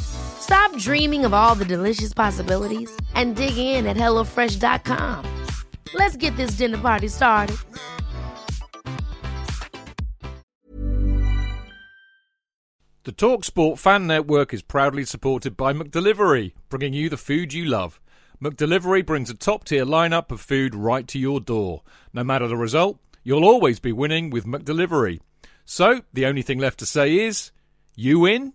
Stop dreaming of all the delicious possibilities and dig in at HelloFresh.com. Let's get this dinner party started. The TalkSport Fan Network is proudly supported by McDelivery, bringing you the food you love. McDelivery brings a top tier lineup of food right to your door. No matter the result, you'll always be winning with McDelivery. So, the only thing left to say is, you win?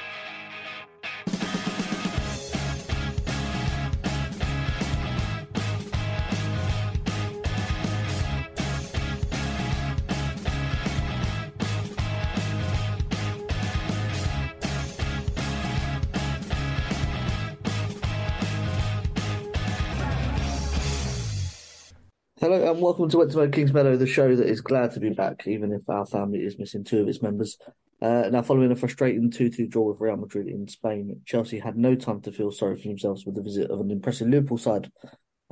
Hello and welcome to Went To Mow Kingsmeadow, the show that is glad to be back, even if our family is missing two of its members. Uh, now, following a frustrating 2 2 draw with Real Madrid in Spain, Chelsea had no time to feel sorry for themselves with the visit of an impressive Liverpool side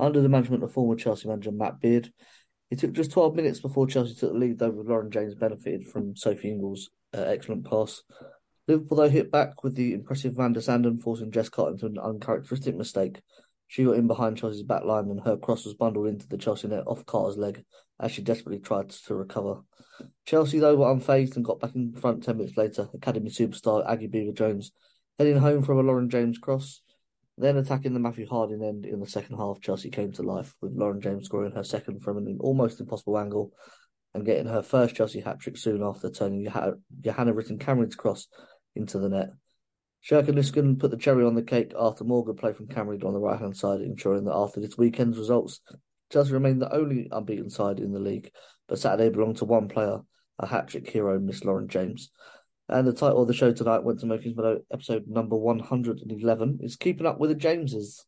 under the management of former Chelsea manager Matt Beard. It took just 12 minutes before Chelsea took the lead, though, with Lauren James benefited from Sophie Ingle's uh, excellent pass. Liverpool, though, hit back with the impressive Van de Sanden, forcing Jess Carter into an uncharacteristic mistake. She got in behind Chelsea's back line and her cross was bundled into the Chelsea net off Carter's leg as she desperately tried to recover. Chelsea, though, were unfazed and got back in front 10 minutes later. Academy superstar Aggie Beever-Jones heading home from a Lauren James cross. Then attacking the Matthew Harding end in the second half, Chelsea came to life with Lauren James scoring her second from an almost impossible angle and getting her first Chelsea hat trick soon after turning Johanna Rytting Kaneryd's cross into the net. Sjoeke Nusken put the cherry on the cake after Morgan played from Kaneryd on the right hand side, ensuring that after this weekend's results, Chelsea remained the only unbeaten side in the league. But Saturday belonged to one player, a hat trick hero, Miss Lauren James. And the title of the show tonight, went to Mow Kingsmeadow, episode number 111, is Keeping Up with the Jameses.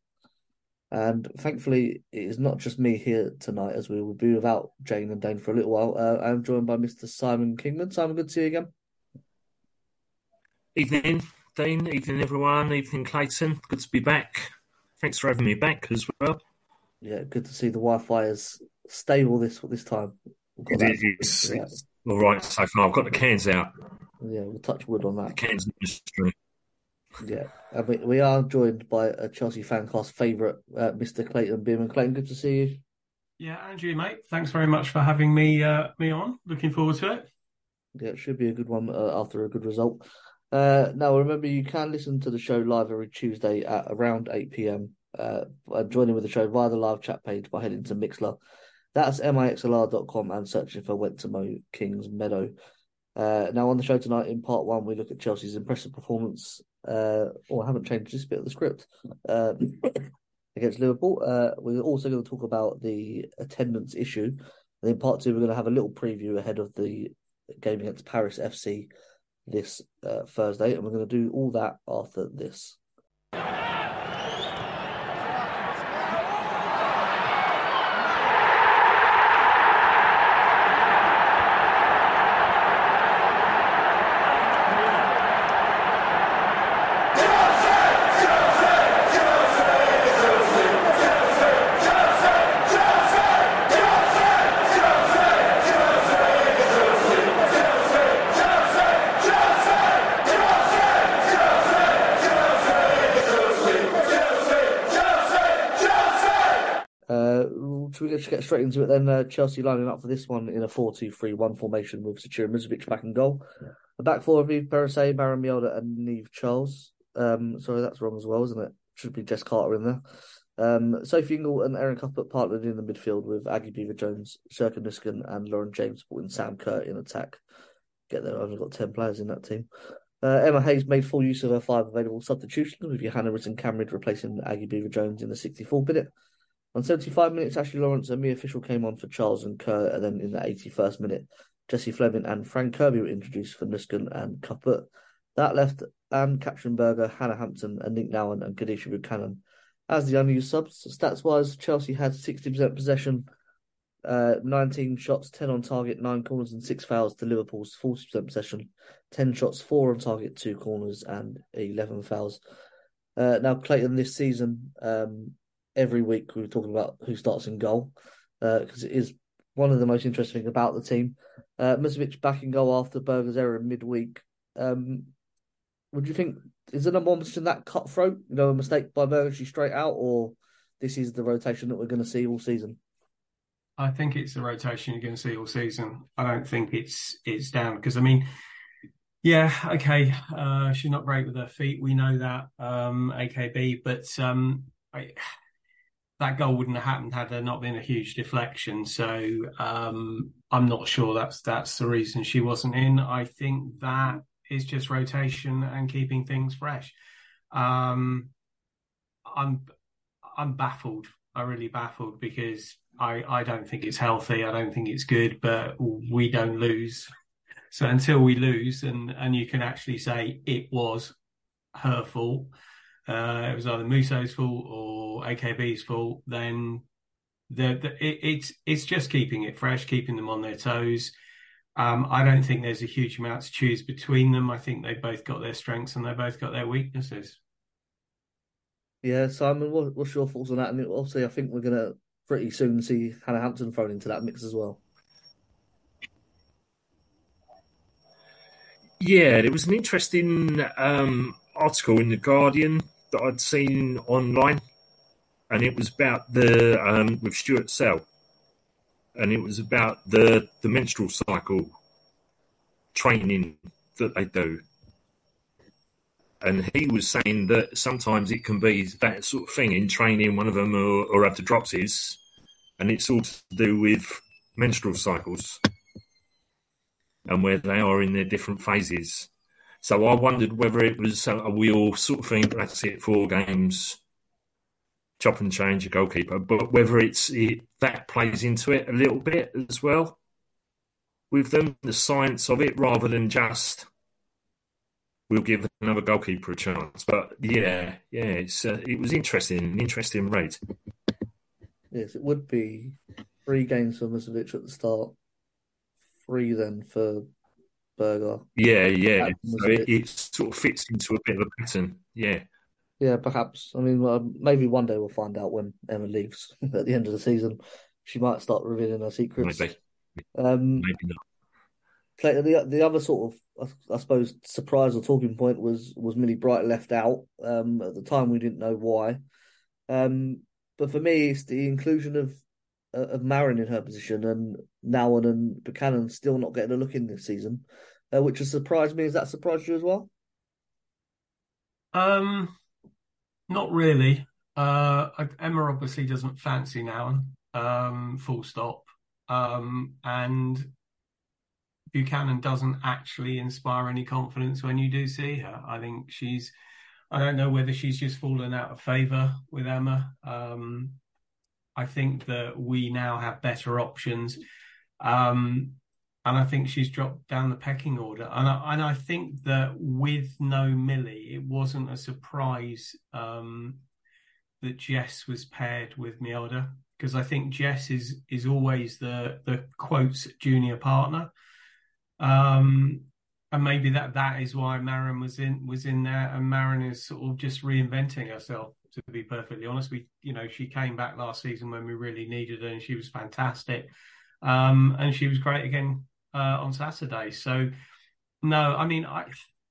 And thankfully, it is not just me here tonight, as we will be without Jane and Dane for a little while. Uh, I'm joined by Mr. Simon Kingman. Simon, good to see you again. Evening. Dean, evening everyone, evening Clayton. Good to be back. Thanks for having me back as well. Yeah, good to see the Wi-Fi is stable this this time. It is. Yeah. All right so far. I've got the cans out. Yeah, we'll touch wood on that. The cans mystery. Yeah, and we, we are joined by a Chelsea fan cast favourite, uh, Mr. Clayton Beerman. Clayton, good to see you. Yeah, Andrew, mate. Thanks very much for having me uh, me on. Looking forward to it. Yeah, it should be a good one uh, after a good result. Uh, now, remember, you can listen to the show live every Tuesday at around 8 pm. Uh, joining with the show via the live chat page by heading to Mixlr. That's mixlr.com and searching for Went to Mo Kings Meadow. Uh, now, on the show tonight, in part one, we look at Chelsea's impressive performance. Uh, or I haven't changed this bit of the script uh, against Liverpool. Uh, we're also going to talk about the attendance issue. And in part two, we're going to have a little preview ahead of the game against Paris FC this uh, Thursday, and we're going to do all that after this. Get straight into it then. Uh, Chelsea lining up for this one in a 4 2 3 1 formation with Zecira Musovic back in goal. The back four of Eve Perisset, Maren Mjelde, and Niamh Charles. Um, sorry, that's wrong as well, isn't it? Should be Jess Carter in there. Um, Sophie Ingle and Erin Cuthbert partnered in the midfield with Aggie Beaver Jones, Sjoeke Nusken, and Lauren James supporting Sam Kerr in attack. Get there, I've only got 10 players in that team. Uh, Emma Hayes made full use of her five available substitutions, with Johanna Rytting Kaneryd replacing Aggie Beever-Jones in the 64th minute. On 75 minutes, Ashley Lawrence and Mia Fishel came on for Charles and Kerr, and then in the 81st minute, Jessie Fleming and Fran Kirby were introduced for Nusken and Cuthbert. That left Ann-Katrin Berger, Hannah Hampton, and Aniek Nouwen and Kadeisha Buchanan as the unused subs. Stats wise, Chelsea had 60% possession, uh, 19 shots, 10 on target, 9 corners, and 6 fouls to Liverpool's 40% possession, 10 shots, 4 on target, 2 corners, and 11 fouls. Uh, now, Clayton, this season, um, every week we are talking about who starts in goal because uh, it is one of the most interesting things about the team. Uh, Musovic back in goal after Berger's error in midweek. Um, would you think is the number one position that cutthroat? You know, a mistake by Berger, straight out, or this is the rotation that we're going to see all season? I think it's the rotation you're going to see all season. I don't think it's it's down because I mean, yeah, okay, uh, she's not great with her feet. We know that um, AKB, but um, I, that goal wouldn't have happened had there not been a huge deflection. So um, I'm not sure that's that's the reason she wasn't in. I think that is just rotation and keeping things fresh. Um, I'm I'm baffled. I'm really baffled because I I don't think it's healthy. I don't think it's good. But we don't lose. So until we lose, and and you can actually say it was her fault, uh, it was either Muso's fault or AKB's fault. Then the, the it, it's it's just keeping it fresh, keeping them on their toes. Um, I don't think there's a huge amount to choose between them. I think they both got their strengths and they both got their weaknesses. Yeah, Simon, what, what's your thoughts on that? And also, I think we're going to pretty soon see Hannah Hampton thrown into that mix as well. Yeah, it was an interesting um, article in the Guardian that I'd seen online, and it was about the um, with Stuart Searle and it was about the the menstrual cycle training that they do. And he was saying that sometimes it can be that sort of thing in training. One of them or, or have the dropsies, and it's all to do with menstrual cycles and where they are in their different phases. So I wondered whether it was a we all sort of think that's it, four games, chop and change a goalkeeper, but whether it's it, that plays into it a little bit as well with them, the science of it, rather than just we'll give another goalkeeper a chance. But yeah, yeah, uh, it was interesting, an interesting rate. Yes, it would be three games for Musovic at the start, three then for Yeah, yeah. So it, it, sort of fits into a bit of a pattern. Yeah. Yeah, perhaps. I mean, well, maybe one day we'll find out when Emma leaves at the end of the season. She might start revealing her secrets. Maybe. Um, maybe not. The the other sort of I suppose surprise or talking point was was Millie Bright left out. Um, at the time, we didn't know why. Um, but for me, it's the inclusion of uh, of Maren in her position and Nouwen and Buchanan still not getting a look in this season, uh, which has surprised me. Has that surprised you as well? Um, not really. Uh, Emma obviously doesn't fancy Nouwen, um, full stop. Um, and Buchanan doesn't actually inspire any confidence when you do see her. I think she's, I don't know whether she's just fallen out of favour with Emma. Um, I think that we now have better options. Um, and I think she's dropped down the pecking order. And I, and I think that with no Millie, it wasn't a surprise um, that Jess was paired with Mjelde because I think Jess is is always the the quotes junior partner. Um, and maybe that that is why Maren was in was in there, and Maren is sort of just reinventing herself. To be perfectly honest, we you know she came back last season when we really needed her, and she was fantastic. Um, and she was great again uh, on Saturday. So, no, I mean, I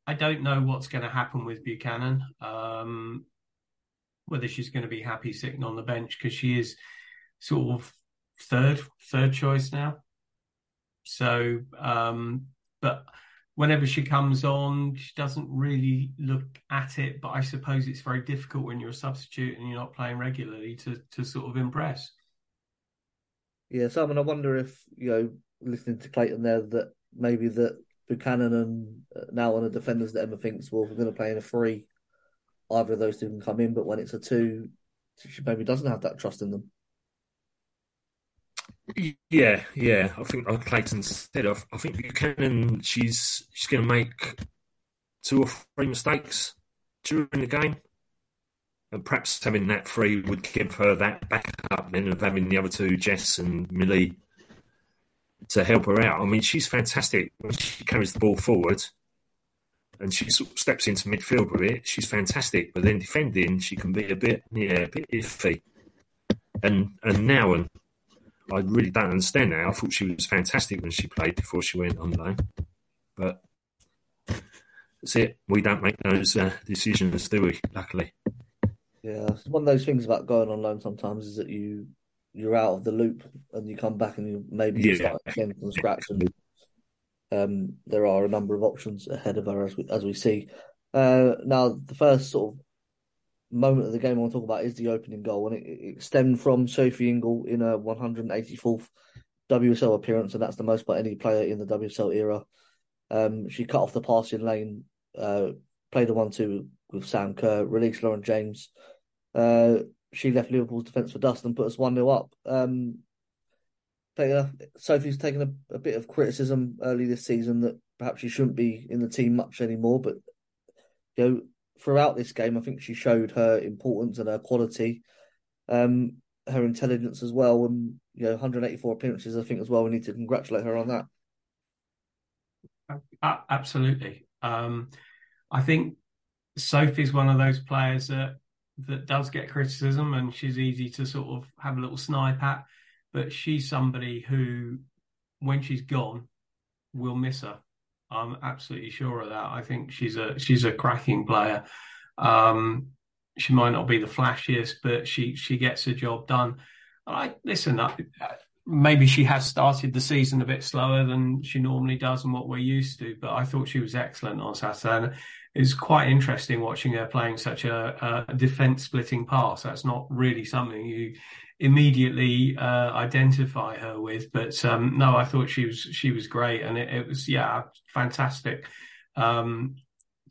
I don't know what's going to happen with Buchanan. Um, whether she's going to be happy sitting on the bench because she is sort of third third choice now. So, um, but whenever she comes on, she doesn't really look at it. But I suppose it's very difficult when you're a substitute and you're not playing regularly to to sort of impress. Yeah, Simon, I wonder if you know, listening to Clayton there, that maybe that Buchanan and uh, now on the defenders that Emma thinks, well, we're going to play in a three, either of those two can come in, but when it's a two, she maybe doesn't have that trust in them. Yeah, yeah. I think like Clayton said, I, I think Buchanan, she's she's going to make two or three mistakes during the game. And perhaps having that three would give her that backup then of having the other two, Jess and Millie, to help her out. I mean, she's fantastic when she carries the ball forward and she sort of steps into midfield with it. She's fantastic, but then defending, she can be a bit, yeah, a bit iffy. And and now, and I really don't understand now. I thought she was fantastic when she played before she went on loan, but that's it. We don't make those uh, decisions, do we? Luckily. Yeah, one of those things about going on loan sometimes is that you you're out of the loop and you come back and you maybe yeah. start again from scratch. And um, there are a number of options ahead of her as we as we see. Uh, now, the first sort of moment of the game I want to talk about is the opening goal, and it, it stemmed from Sophie Ingle in a 184th WSL appearance, and that's the most by any player in the WSL era. Um, she cut off the passing lane, uh, played a one-two with Sam Kerr, released Lauren James. Uh, she left Liverpool's defence for dust and put us 1 0 up. Um, Sophie's taken a, a, bit of criticism early this season that perhaps she shouldn't be in the team much anymore. But you know, throughout this game, I think she showed her importance and her quality, um, her intelligence as well. And you know, 184 appearances, I think as well. We need to congratulate her on that. Absolutely. Um, I think Sophie's one of those players that that does get criticism, and she's easy to sort of have a little snipe at. But she's somebody who, when she's gone, we'll miss her. I'm absolutely sure of that. I think she's a she's a cracking player. Um, she might not be the flashiest, but she she gets the job done. I listen. I, maybe she has started the season a bit slower than she normally does and what we're used to, but I thought she was excellent on Saturday. It's quite interesting watching her playing such a, a defense splitting pass. That's not really something you immediately uh, identify her with, but um, no, I thought she was she was great, and it, it was yeah fantastic um,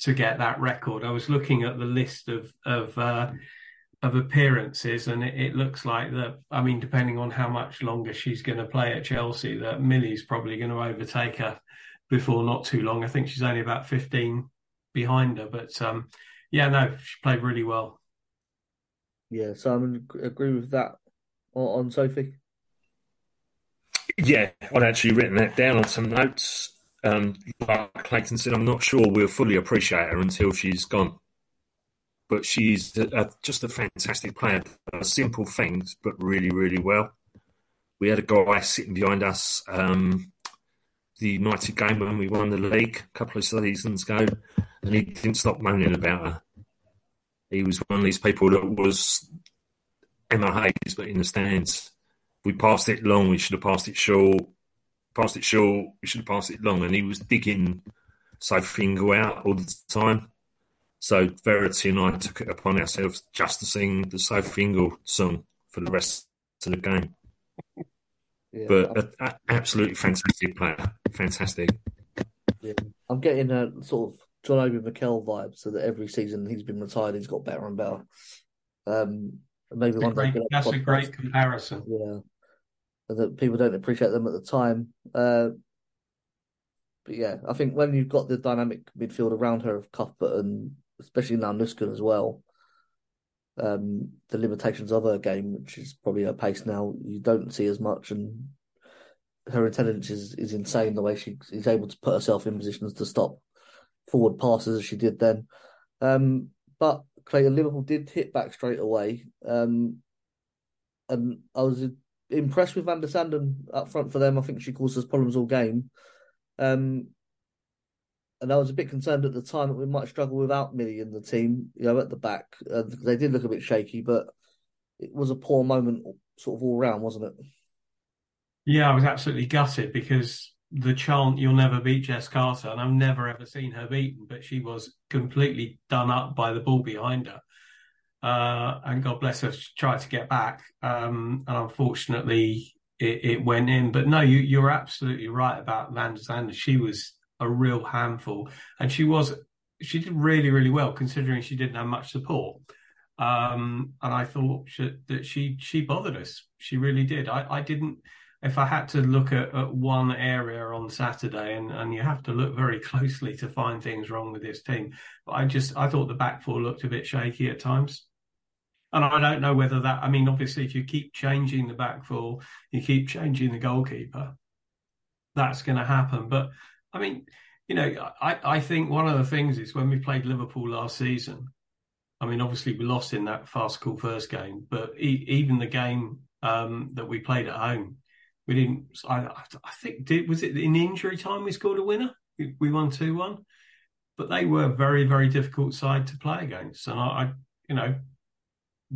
to get that record. I was looking at the list of of uh, of appearances, and it, it, looks like that. I mean, depending on how much longer she's going to play at Chelsea, that Millie's probably going to overtake her before not too long. I think she's only about fifteen behind her. But um, yeah, no, she played really well. Yeah, Simon, agree with that on, on Sophie. Yeah, I'd actually written that down on some notes. Um, like Clayton said, I'm not sure we'll fully appreciate her until she's gone. But she's a, a, just a fantastic player. Simple things, but really, really well. We had a guy sitting behind us um, the United game when we won the league a couple of seasons ago, and he didn't stop moaning about her. He was one of these people that was Emma Hayes, but in the stands. We passed it long. We should have passed it short. Passed it short. We should have passed it long. And he was digging Sophie Ingle out all the time. So Verity and I took it upon ourselves just to sing the Sophie Ingle song for the rest of the game. Yeah, but absolutely fantastic player. Fantastic. Yeah. I'm getting a sort of John Obi Mikel vibe, so that every season he's been retired, he's got better and better. Um, maybe that's one great, day that's a great comparison. Yeah, and that people don't appreciate them at the time. Uh, but yeah, I think when you've got the dynamic midfield around her of Cuthbert and especially now Nusken as well, um, the limitations of her game, which is probably her pace now, you don't see as much, and her intelligence is, is insane the way she is able to put herself in positions to stop forward passes as she did then. Um, but Clayton Liverpool did hit back straight away, um, and I was impressed with Van de Sanden up front for them. I think she caused us problems all game. Um, and I was a bit concerned at the time that we might struggle without Millie in the team, you know, at the back. Uh, they did look a bit shaky, but it was a poor moment, sort of all round, wasn't it? Yeah, I was absolutely gutted because the chant "You'll never beat Jess Carter," and I've never ever seen her beaten, but she was completely done up by the ball behind her. Uh, and God bless her, she tried to get back, um, and unfortunately it, it, went in. But no, you, you're absolutely right about der Zande. She was a real handful, and she was she did really really well considering she didn't have much support. Um, and I thought she, that she she bothered us. She really did. I, I didn't. If I had to look at, at one area on Saturday, and, and you have to look very closely to find things wrong with this team, but I just I thought the back four looked a bit shaky at times. And I don't know whether that. I mean, obviously, if you keep changing the back four, you keep changing the goalkeeper, that's going to happen. But I mean, you know, I, I think one of the things is when we played Liverpool last season, I mean, obviously we lost in that farcical first game, but e- even the game um, that we played at home, we didn't. I, I, think did was it in injury time we scored a winner? We, we won two one, but they were very very difficult side to play against, and I, I, you know,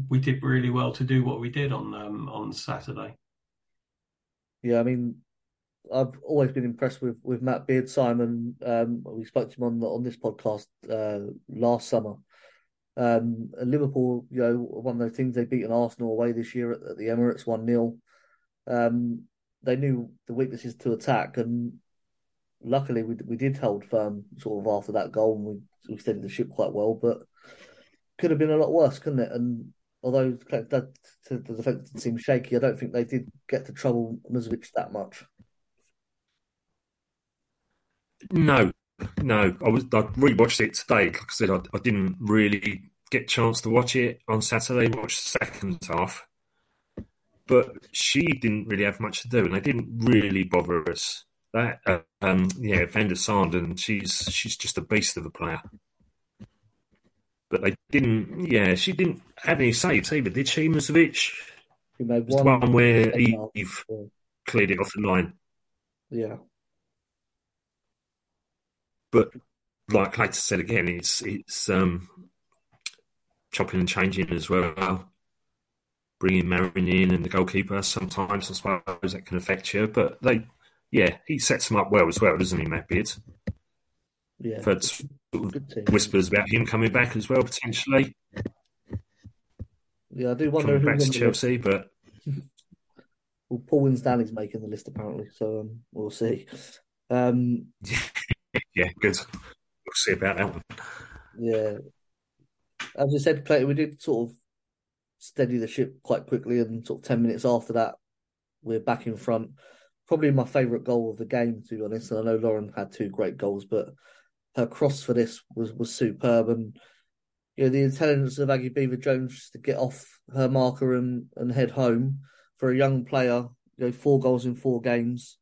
we did really well to do what we did on um, on Saturday. Yeah, I mean, I've always been impressed with with Matt Beard Simon. Um, we spoke to him on on this podcast uh, last summer um, Liverpool, you know, one of those things they beat an Arsenal away this year at, at the Emirates one 0 um, They knew the weaknesses to attack, and luckily we we did hold firm sort of after that goal, and we we steadied the ship quite well. But could have been a lot worse, couldn't it? And although that the defence seemed shaky, I don't think they did get to trouble Musovic that much. No, no, I was I rewatched it today. Like I said, I, I didn't really get chance to watch it on Saturday. Watched the second half, but she didn't really have much to do, and they didn't really bother us. That uh, um, yeah, Van de Sanden, she's she's just a beast of a player. But they didn't. Yeah, she didn't have any saves either, did she, Musovic? She made one, the one where Eve cleared it off the line. Yeah. But like I said again, it's it's um, chopping and changing as well. Bringing Maren in and the goalkeeper sometimes, I suppose that can affect you. But they, yeah, he sets them up well as well, doesn't he, Matt Beard? Yeah, sort of whispers about him coming back as well potentially. Yeah, I do wonder coming back to Chelsea, but well, Paul Winstanley's making the list apparently, so um, we'll see. Um, yeah, good. We'll see about that one. Yeah. As I said, we did sort of steady the ship quite quickly, and sort of 10 minutes after that, we're back in front. Probably my favourite goal of the game, to be honest. And I know Lauren had two great goals, but her cross for this was, was superb. And you know, the intelligence of Aggie Beever-Jones to get off her marker and, and head home for a young player, you know, four goals in four games.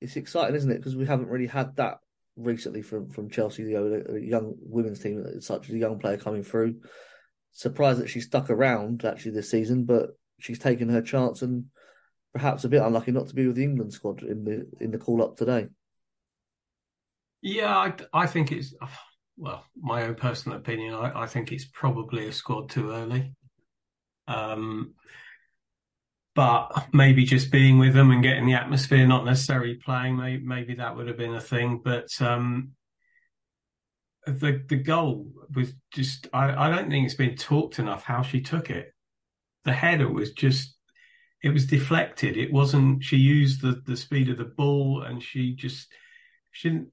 It's exciting, isn't it? Because we haven't really had that recently from from Chelsea, you know, a young women's team, such a young player coming through. Surprised that she stuck around actually this season, but she's taken her chance and perhaps a bit unlucky not to be with the England squad in the in the call up today. Yeah, I, I think it's well, my own personal opinion. I, I think it's probably a squad too early. Um, but maybe just being with them and getting the atmosphere, not necessarily playing, maybe, maybe that would have been a thing. But um, the the goal was just I, I don't think it's been talked enough how she took it. The header was just it was deflected. It wasn't she used the, the speed of the ball and she just she didn't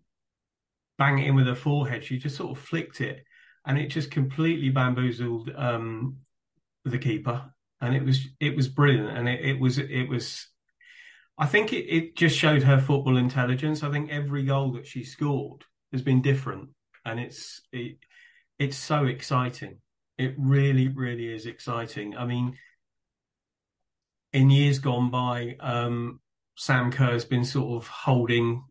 bang it in with her forehead. She just sort of flicked it and it just completely bamboozled um, the keeper and it was it was brilliant, and it, it was it was. I think it, it just showed her football intelligence. I think every goal that she scored has been different, and it's it, it's so exciting. It really, really is exciting. I mean, in years gone by, um, Sam Kerr's been sort of holding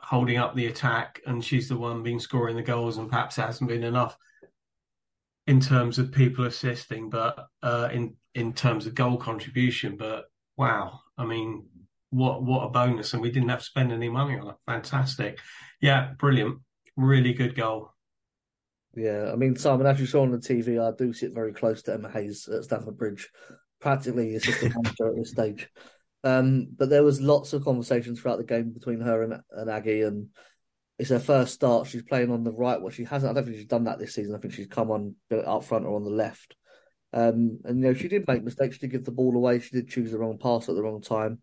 holding up the attack, and she's the one being scoring the goals, and perhaps it hasn't been enough in terms of people assisting, but uh, in in terms of goal contribution. But wow, I mean, what what a bonus! And we didn't have to spend any money on it. Fantastic, yeah, brilliant, really good goal. Yeah, I mean, Simon, as you saw on the TV, I do sit very close to Emma Hayes at Stamford Bridge, practically assistant manager at this stage. Um, but there was lots of conversations throughout the game between her and, and Aggie, and it's her first start. She's playing on the right. What she hasn't, I don't think she's done that this season. I think she's come on up front or on the left. Um, and you know, she did make mistakes. She did give the ball away. She did choose the wrong pass at the wrong time.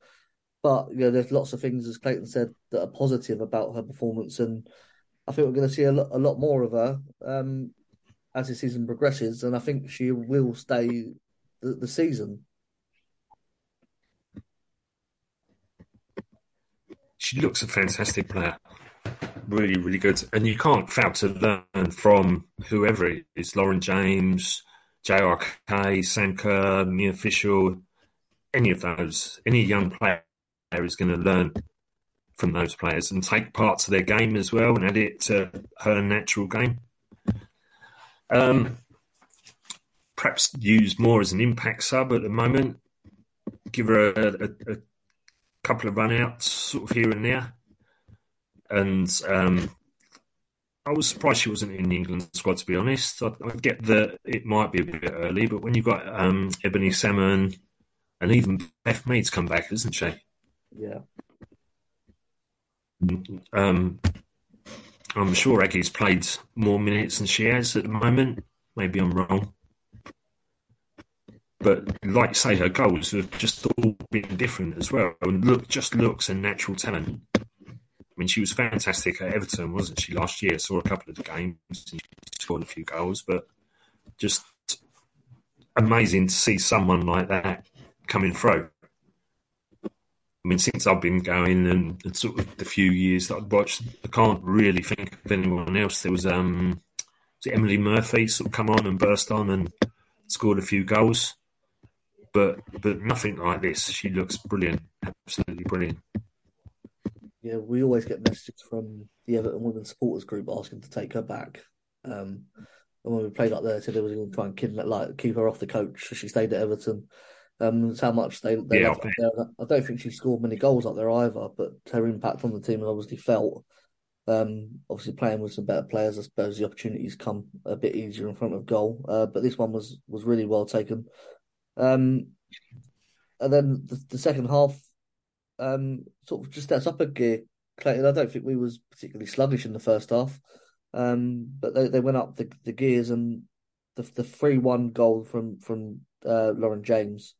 But you know, there's lots of things, as Clayton said, that are positive about her performance, and I think we're going to see a lot, a lot more of her um, as the season progresses. And I think she will stay the, the season. She looks a fantastic player really, really good. And you can't fail to learn from whoever it is Lauren James, JRK, Sam Kerr, Fishel, any of those. Any young player is going to learn from those players and take parts of their game as well and add it to her natural game. Um, perhaps use more as an impact sub at the moment. Give her a, a, a couple of runouts sort of here and there and um, I was surprised she wasn't in the England squad. To be honest, I, I get that it might be a bit early, but when you've got um, Ebony Salmon and even Beth Mead's come back, isn't she? Yeah. Um, I'm sure Aggie's played more minutes than she has at the moment. Maybe I'm wrong. But like say, her goals have just all been different as well. And look, just looks and natural talent. I mean, she was fantastic at Everton, wasn't she, last year? Saw a couple of the games and she scored a few goals, but just amazing to see someone like that coming through. I mean, since I've been going and, and, sort of the few years that I've watched, I can't really think of anyone else. There was um, was Emily Murphy sort of come on and burst on and scored a few goals, but but nothing like this. She looks brilliant, absolutely brilliant yeah, we always get messages from the Everton Women Supporters Group asking to take her back. Um, and when we played up there, said they were going to try and kidnap, like, keep her off the coach. So she stayed at Everton. Um, how much they, they yeah, okay. there. I don't think she scored many goals up there either, but her impact on the team was obviously felt. Um, obviously playing with some better players, I suppose the opportunities come a bit easier in front of goal. Uh, but this one was was really well taken. Um, and then the, the second half, um, sort of just steps up a gear. Clayton, I don't think we was particularly sluggish in the first half, um, but they, they went up the, the gears and the the three one goal from from uh, Lauren James.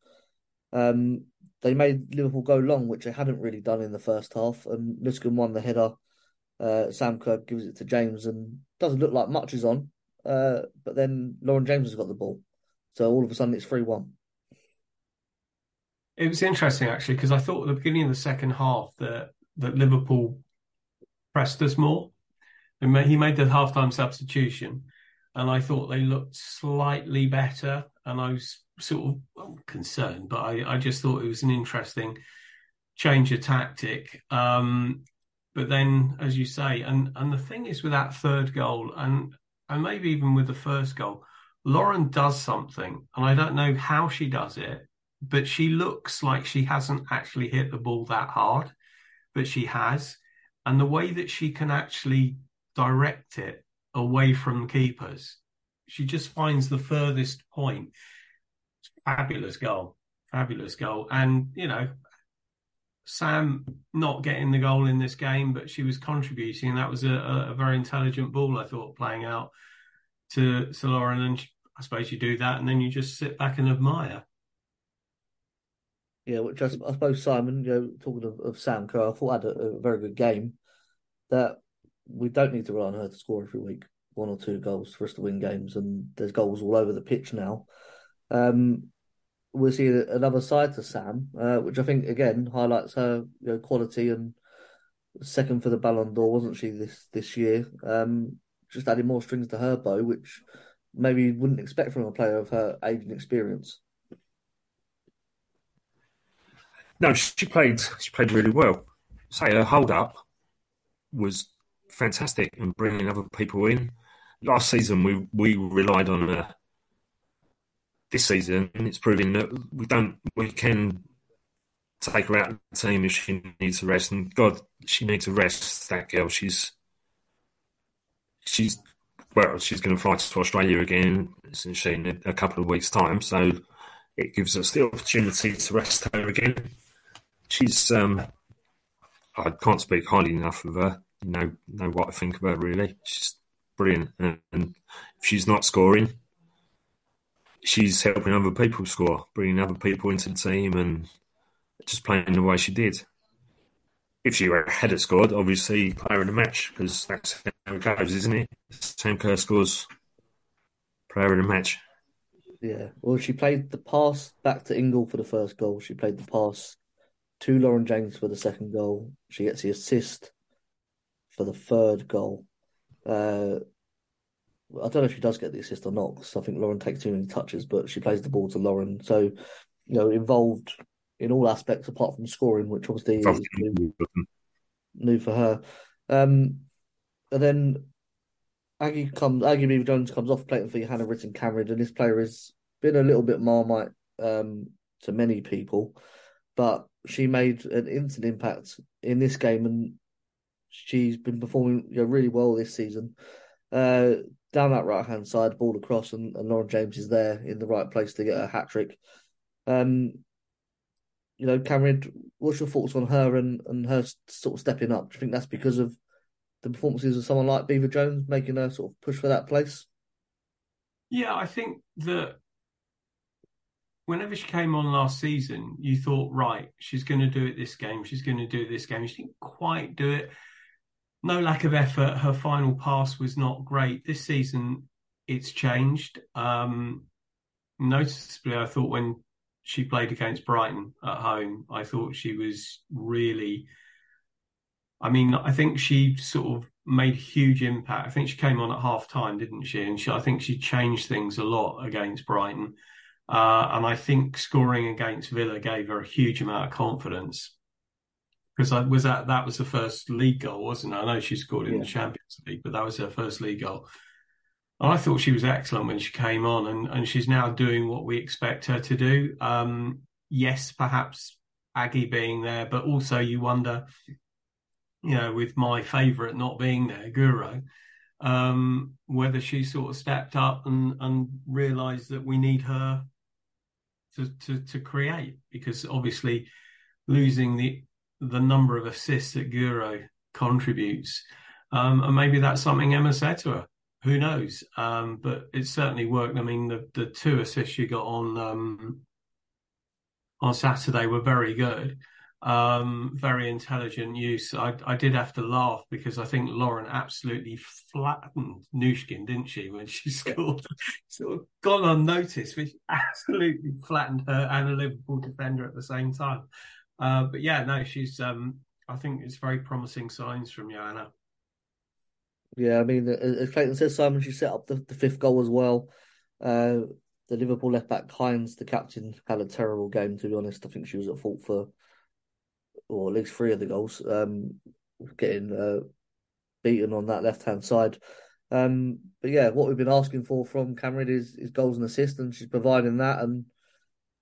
Um, they made Liverpool go long, which they hadn't really done in the first half. And Luscombe won the header. Uh, Sam Kerr gives it to James, and doesn't look like much is on. Uh, but then Lauren James has got the ball, so all of a sudden it's three one. It was interesting actually because I thought at the beginning of the second half that that Liverpool pressed us more. He made the halftime substitution, and I thought they looked slightly better. And I was sort of well, concerned, but I, I, just thought it was an interesting change of tactic. Um, but then, as you say, and and the thing is with that third goal, and and maybe even with the first goal, Lauren does something, and I don't know how she does it, but she looks like she hasn't actually hit the ball that hard, but she has. And the way that she can actually direct it away from keepers, she just finds the furthest point. Fabulous goal. Fabulous goal. And, you know, Sam not getting the goal in this game, but she was contributing. And that was a, a very intelligent ball, I thought, playing out to, to Lauren. And I suppose you do that and then you just sit back and admire. Yeah, which I, I suppose Simon, you know, talking of, of Sam Kerr, I thought had a, a, very good game. That we don't need to rely on her to score every week, one or two goals for us to win games, and there's goals all over the pitch now. Um, we'll see another side to Sam, uh, which I think again highlights her you know, quality and second for the Ballon d'Or, wasn't she this this year? Um, just adding more strings to her bow, which maybe you wouldn't expect from a player of her age and experience. No, she played. She played really well. Say her hold up was fantastic and bringing other people in. Last season we we relied on her. This season it's proving that we don't. We can take her out of the team if she needs a rest. And God, she needs a rest. That girl. She's she's well. She's going to fly to Australia again, isn't she, in a couple of weeks' time. So it gives us the opportunity to rest her again she's um, I can't speak highly enough of her. You know, know what I think of her. Really, she's brilliant, and, and if she's not scoring, she's helping other people score, bringing other people into the team, and just playing the way she did. If she had it scored, obviously player of the match because that's how it goes, isn't it? Sam Kerr scores player of the match. Yeah, well, she played the pass back to Ingle for the first goal. She played the pass to Lauren James for the second goal. She gets the assist for the third goal. Uh, I don't know if she does get the assist or not because I think Lauren takes too many touches, but she plays the ball to Lauren. So, you know, involved in all aspects apart from scoring, which obviously is new, new for her. Um, and then Aggie comes, Aggie Beever-Jones comes off playing for Hannah Rytting Kaneryd, and this player has been a little bit marmite um, to many people, but she made an instant impact in this game, and she's been performing you know, really well this season. Uh, down that right hand side, ball across, and, and Lauren James is there in the right place to get a hat trick. Um, you know, Cameron, what's your thoughts on her and, and her sort of stepping up? Do you think that's because of the performances of someone like Beever-Jones making her sort of push for that place? Yeah, I think that whenever she came on last season, you thought, right, she's going to do it this game, she's going to do it this game. She didn't quite do it. No lack of effort. Her final pass was not great. This season, it's changed. Um, noticeably, I thought when she played against Brighton at home, I thought she was really. I mean, I think she sort of made a huge impact. I think she came on at half time, didn't she? And she, I think she changed things a lot against Brighton. Uh, and I think scoring against Villa gave her a huge amount of confidence because I was that that was the first league goal, wasn't it? I know she scored in yeah. the Champions League, but that was her first league goal. And I thought she was excellent when she came on, and, and she's now doing what we expect her to do. Um, yes, perhaps Aggie being there, but also you wonder, you know, with my favourite not being there, Guro, um, whether she sort of stepped up and, and realised that we need her to, to, to create because obviously losing the the number of assists that Guro contributes, um, and maybe that's something Emma said to her. Who knows? Um, but it certainly worked. I mean, the the two assists you got on um, on Saturday were very good um, very intelligent use. I, I did have to laugh because I think Lauren absolutely flattened Nusken, didn't she, when she scored? sort of gone unnoticed, which absolutely flattened her and a Liverpool defender at the same time. Uh, but yeah, no, she's. Um, I think it's very promising signs from Johanna. Yeah, I mean, as Clayton says, Simon, she set up the, the fifth goal as well. Uh, the Liverpool left back Hinds, the captain, had a terrible game. To be honest, I think she was at fault for or at least three of the goals, um, getting uh, beaten on that left hand side. Um, but yeah, what we've been asking for from Kaneryd is, is goals and assists, and she's providing that. And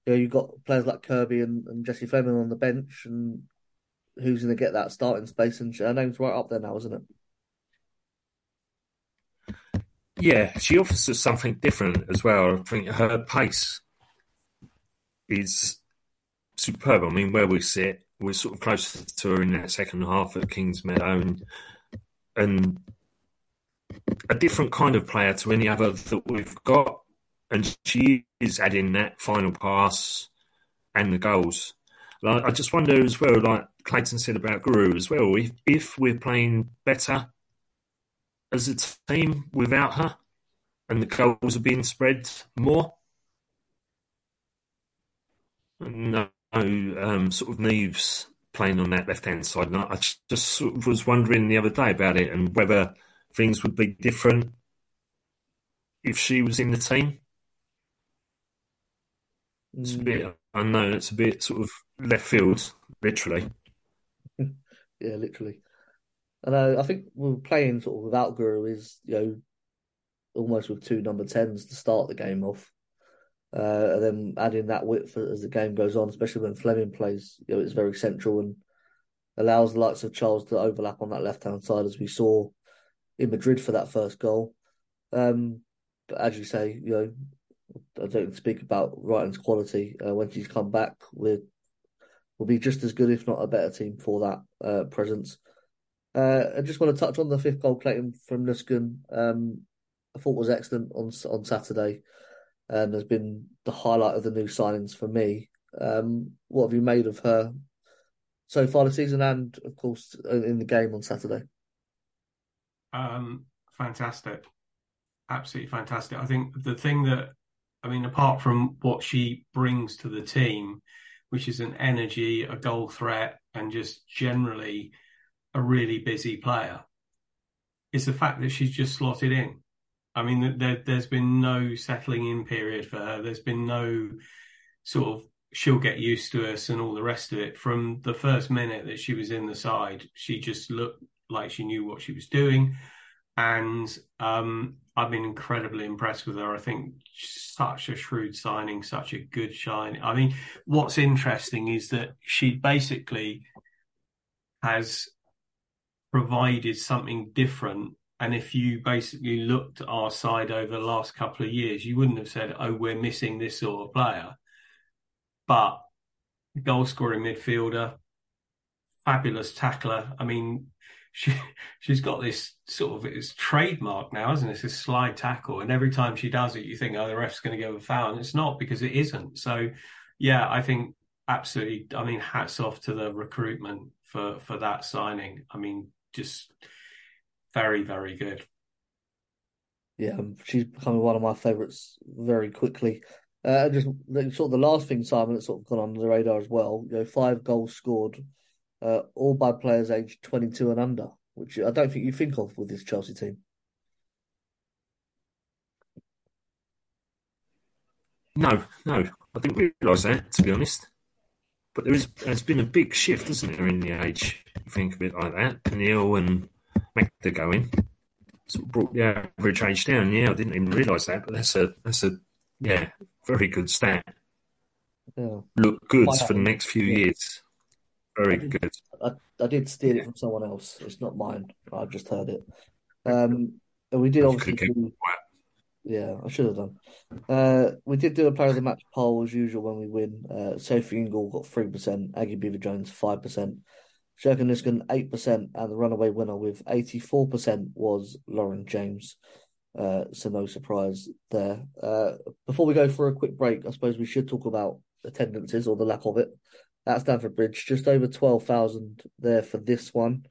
you know, you've got players like Kirby and, and Jessie Fleming on the bench, and who's going to get that starting space? And her name's right up there now, isn't it? Yeah, she offers us something different as well. I think her pace is superb. I mean, where we sit, we're sort of closer to her in that second half at Kingsmeadow and, and a different kind of player to any other that we've got. And she is adding that final pass and the goals. Like, I just wonder as well, like Clayton said about Guro as well, if, if we're playing better as a team without her and the goals are being spread more. No, um, sort of Niamh's playing on that left hand side. And I just sort of was wondering the other day about it and whether things would be different if she was in the team. It's a bit mm. unknown. It's a bit sort of left field, literally. yeah, literally. And uh, I think we're playing sort of without Guro is you know almost with two number tens to start the game off. Uh, and then adding that width as the game goes on, especially when Fleming plays, you know, it's very central and allows the likes of Charles to overlap on that left hand side, as we saw in Madrid for that first goal. Um, but as you say, you know, I don't speak about Reiten's quality uh, when she's come back. We're will be just as good, if not a better team for that uh, presence. Uh, I just want to touch on the fifth goal, Clayton from Nusken. Um, I thought was excellent on on Saturday, and has been the highlight of the new signings for me. Um, what have you made of her so far this season, and of course in the game on Saturday? Um, fantastic, absolutely fantastic. I think the thing that I mean, apart from what she brings to the team, which is an energy, a goal threat, and just generally a really busy player, is the fact that she's just slotted in. I mean, there, has been no settling in period for her. There's been no sort of she'll get used to us and all the rest of it. From the first minute that she was in the side, she just looked like she knew what she was doing. And um, I've been incredibly impressed with her. I think such a shrewd signing, such a good shine. I mean, what's interesting is that she basically has provided something different. And if you basically looked at our side over the last couple of years, you wouldn't have said, oh, we're missing this sort of player. But goal scoring midfielder, fabulous tackler. I mean, she she's got this sort of it's trademark now, isn't it? It's a slide tackle, and every time she does it, you think, oh, the ref's going to give a foul, and it's not because it isn't. So, yeah, I think absolutely. I mean, hats off to the recruitment for for that signing. I mean, just very, very good. Yeah, um, she's becoming one of my favourites very quickly. Uh, just sort of the last thing, Simon, that's sort of gone under the radar as well. You know, five goals scored, uh, all by players aged twenty-two and under, which I don't think you think of with this Chelsea team. No, no, I didn't realise that to be honest. But there is there's been a big shift, isn't there, in the age? You think of it like that. Neil and Magda going sort of brought the average age down. Yeah, I didn't even realise that, but that's a that's a yeah very good stat. Yeah. Look good for the next few yeah. years. Very I did, good. I, I did steal it from someone else. It's not mine. I've just heard it. Um, and we did obviously. Do, yeah, I should have done. Uh, we did do a player of the match poll as usual when we win. Uh, Sophie Ingle got 3%, Aggie Beever-Jones 5%, Sjoeke Nusken 8%, and the runaway winner with 84% was Lauren James. Uh, so no surprise there. Uh, before we go for a quick break, I suppose we should talk about attendances or the lack of it at Stamford Bridge. Just over 12,000 there for this one.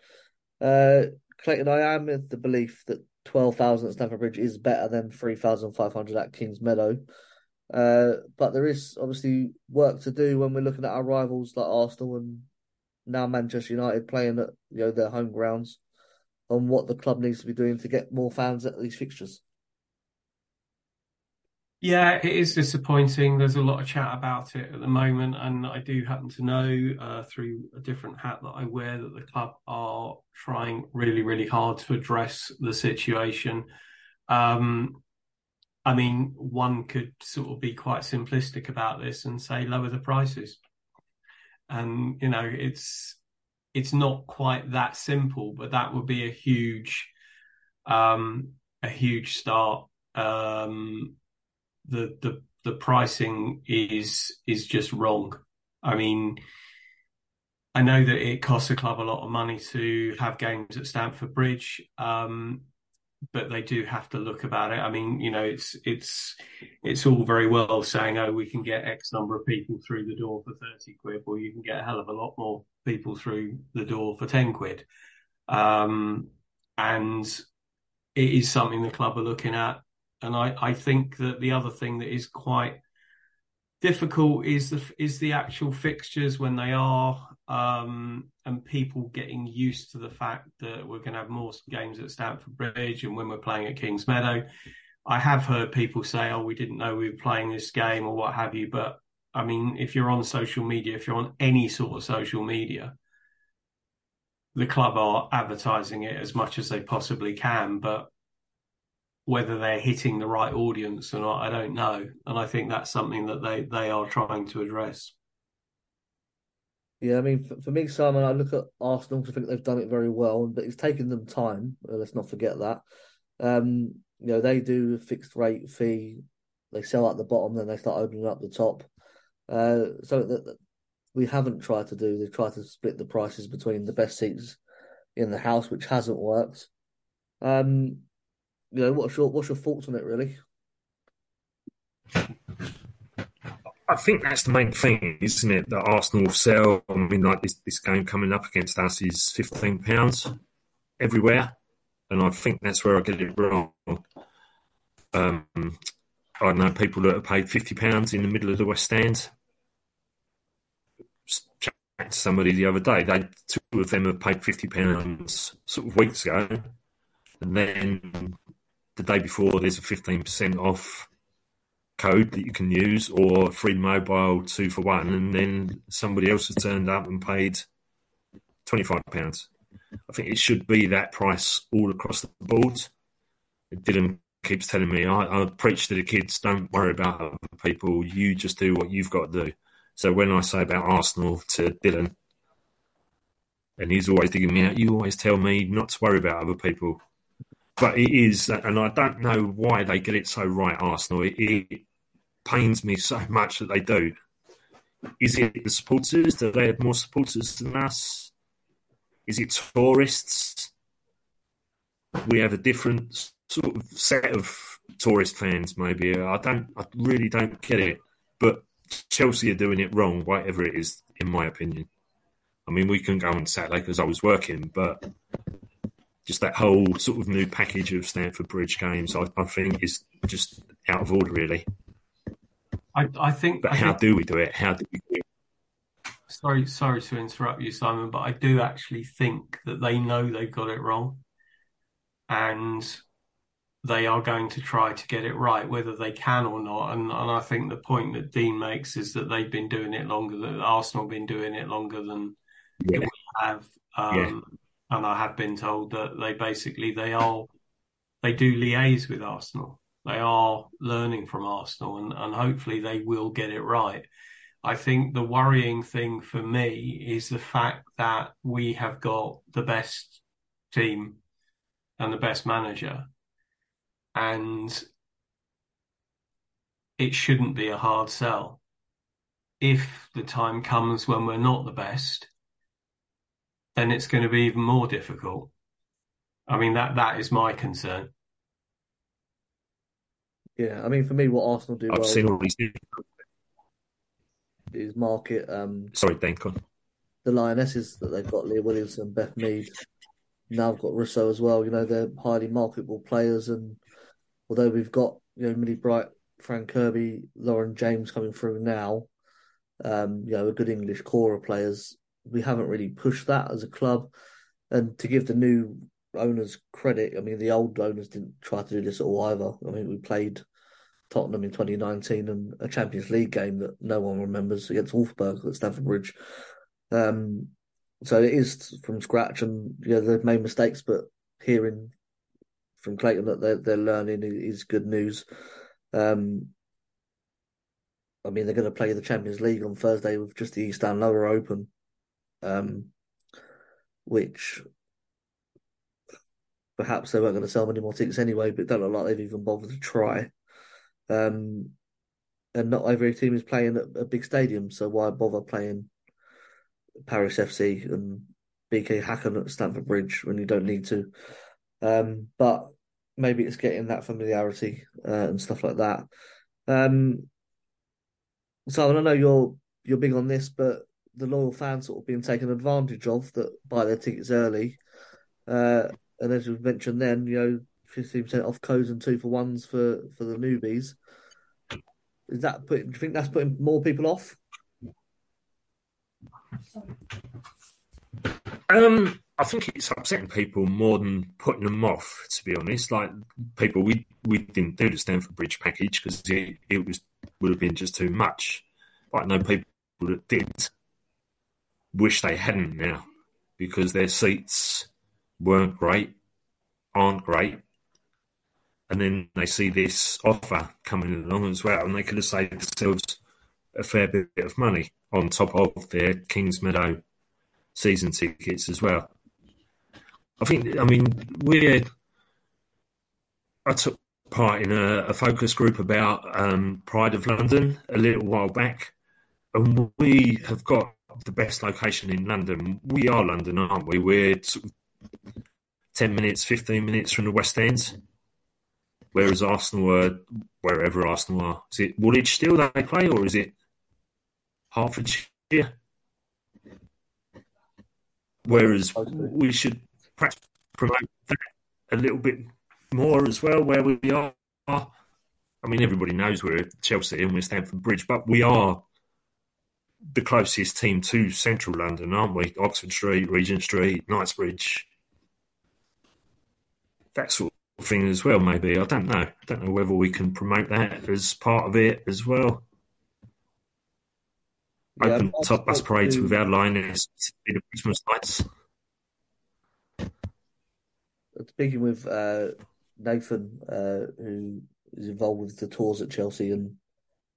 Uh, Clayton, I am of the belief that 12,000 at Stamford Bridge is better than 3,500 at Kingsmeadow. Uh, but there is obviously work to do when we're looking at our rivals like Arsenal and now Manchester United playing at you know their home grounds on what the club needs to be doing to get more fans at these fixtures. Yeah, it is disappointing. There's a lot of chat about it at the moment, and I do happen to know uh, through a different hat that I wear that the club are trying really, really hard to address the situation. Um, I mean, one could sort of be quite simplistic about this and say lower the prices, and you know, it's it's not quite that simple, but that would be a huge, um, a huge start. Um, the the the pricing is is just wrong. I mean, I know that it costs a club a lot of money to have games at Stamford Bridge, um, but they do have to look about it. I mean, you know, it's it's it's all very well saying, "Oh, we can get X number of people through the door for thirty quid," or you can get a hell of a lot more people through the door for ten quid, um, and it is something the club are looking at and I, I think that the other thing that is quite difficult is the is the actual fixtures when they are um, and people getting used to the fact that we're going to have more games at Stamford Bridge and when we're playing at Kingsmeadow. I have heard people say, "Oh, we didn't know we were playing this game" or what have you. But I mean, if you're on social media, if you're on any sort of social media, the club are advertising it as much as they possibly can. But whether they're hitting the right audience or not, I don't know. And I think that's something that they, they are trying to address. Yeah, I mean, for, for me, Simon, I look at Arsenal. because I think they've done it very well, but it's taken them time. Uh, let's not forget that. Um, you know, they do a fixed rate fee. They sell at the bottom, then they start opening up the top. Uh, so that we haven't tried to do. They've tried to split the prices between the best seats in the house, which hasn't worked. Um, you know, what's your what's your thoughts on it, really? I think that's the main thing, isn't it? That Arsenal sell. I mean, like this, this game coming up against us is fifteen pounds everywhere, and I think that's where I get it wrong. Um, I know people that have paid fifty pounds in the middle of the West End. To somebody the other day. They two of them have paid fifty pounds sort of weeks ago, and then the day before there's a fifteen percent off code that you can use or free mobile two for one, and then somebody else has turned up and paid twenty five pounds. I think it should be that price all across the board. Dylan keeps telling me, I, I preach to the kids, don't worry about other people, you just do what you've got to do. So when I say about Arsenal to Dylan, and he's always digging me out, you always tell me not to worry about other people. But it is, and I don't know why they get it so right, Arsenal. It, it pains me so much that they do. Is it the supporters? Do they have more supporters than us? Is it tourists? We have a different sort of set of tourist fans, maybe. I don't, I really don't get it. But Chelsea are doing it wrong, whatever it is, in my opinion. I mean, we can go on Saturday because I was working, but just that whole sort of new package of Stamford Bridge games, I, I think, is just out of order, really. I, I think. But I how think, do we do it? How do we do it? Sorry, sorry to interrupt you, Simon, but I do actually think that they know they've got it wrong, and they are going to try to get it right, whether they can or not. And, and I think the point that Dean makes is that they've been doing it longer than Arsenal have been doing it longer than Yeah. we have. Um, Yeah. And I have been told that they basically they are they do liaise with Arsenal. They are learning from Arsenal, and, and hopefully they will get it right. I think the worrying thing for me is the fact that we have got the best team and the best manager, and it shouldn't be a hard sell. If the time comes when we're not the best, then it's going to be even more difficult. I mean that that is my concern. Yeah, I mean, for me, what Arsenal do I've well seen all these. is market um, Sorry, Dan. go the Lionesses that they've got, Leah Williamson, Beth Mead. Now I've got Russo as well. You know, they're highly marketable players, and although we've got you know Millie Bright, Fran Kirby, Lauren James coming through now, um, you know, a good English core of players, we haven't really pushed that as a club. And to give the new owners credit, I mean, the old owners didn't try to do this at all either. I mean, we played Tottenham in 2019 and a Champions League game that no one remembers against Wolfsburg at Stamford Bridge. Um, so it is from scratch, and know they've made mistakes, but hearing from Clayton that they're they're learning is good news. Um, I mean, they're going to play the Champions League on Thursday with just the East and Lower Open, um, which perhaps they weren't going to sell many more tickets anyway, but don't look like they've even bothered to try. Um, and not every team is playing at a big stadium, so why bother playing Paris FC and BK Hacken at Stamford Bridge when you don't need to? Um, but maybe it's getting that familiarity uh, and stuff like that. Um, so I know you're you're big on this, but the loyal fans sort of being taken advantage of that buy their tickets early. Uh, and as we've mentioned, then you know, fifteen percent off codes and two for ones for for the newbies. Is that put? Do you think that's putting more people off? Um, I think it's upsetting people more than putting them off. To be honest, like people, we we didn't do the Stamford Bridge package because it, it was would have been just too much. I know people that did wish they hadn't now because their seats weren't great, aren't great, and then they see this offer coming along as well, and they could have saved themselves a fair bit of money on top of their Kingsmeadow season tickets as well. I think, I mean, we're. I took part in a, a focus group about um, Pride of London a little while back, and we have got the best location in London. We are London, aren't we? We're sort of 10 minutes, 15 minutes from the West End. Whereas Arsenal are wherever Arsenal are. Is it Woolwich still they play, or is it Hertfordshire? Whereas we should perhaps promote that a little bit more as well, where we are. I mean, everybody knows we're Chelsea and we're Stamford Bridge, but we are the closest team to central London, aren't we? Oxford Street, Regent Street, Knightsbridge, that sort of thing as well. Maybe I don't know. I don't know whether we can promote that as part of it as well. Yeah, Open I've top bus parades with our liners, specifically the Christmas lights. speaking with uh, Nathan, uh, who is involved with the tours at Chelsea, and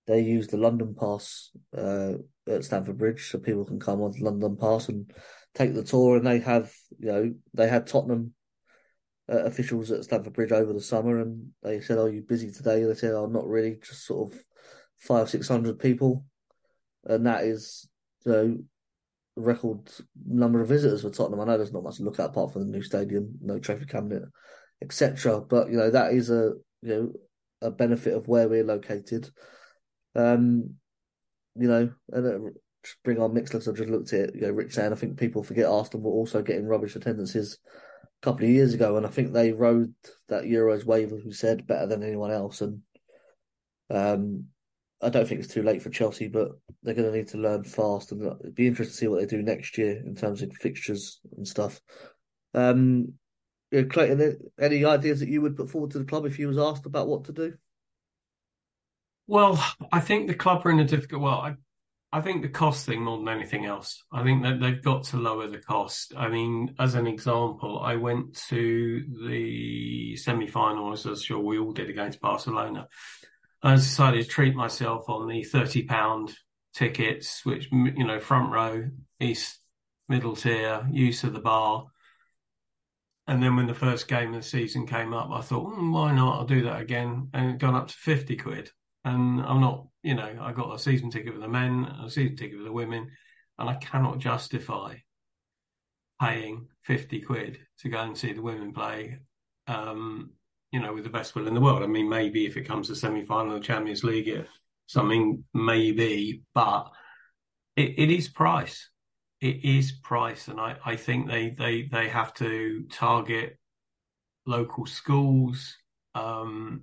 they use the London Pass uh, at Stamford Bridge, so people can come on London Pass and take the tour. And they have, you know, they had Tottenham uh, officials at Stamford Bridge over the summer, and they said, "Are you busy today?" They said, "Oh, not really, just sort of five, six hundred people," and that is, you know. Record number of visitors for Tottenham. I know there's not much to look at apart from the new stadium, no trophy cabinet, etc. But you know that is a you know a benefit of where we're located. Um, you know, and uh, bring on mixed looks. I've just looked at it. You know, Rich saying I think people forget Arsenal were also getting rubbish attendances a couple of years ago, and I think they rode that Euros wave, as we said, better than anyone else. And um, I don't think it's too late for Chelsea, but they're going to need to learn fast, and it'd be interesting to see what they do next year in terms of fixtures and stuff. Um, Clayton, any ideas that you would put forward to the club if you was asked about what to do? Well, I think the club are in a difficult. Well, I, I think the cost thing more than anything else. I think that they've got to lower the cost. I mean, as an example, I went to the semi-final, as I'm sure we all did against Barcelona. I decided to treat myself on the thirty pound tickets, which you know, front row, east, middle tier, use of the bar. And then when the first game of the season came up, I thought, "Hmm, why not? I'll do that again, and it gone up to fifty quid. And I'm not, you know, I got a season ticket for the men, a season ticket for the women, and I cannot justify paying 50 quid to go and see the women play, um, you know, with the best will in the world. I mean, maybe if it comes to semi final of the Champions League, if something maybe, but it, it is price. It is price. And I, I think they, they, they have to target local schools, um,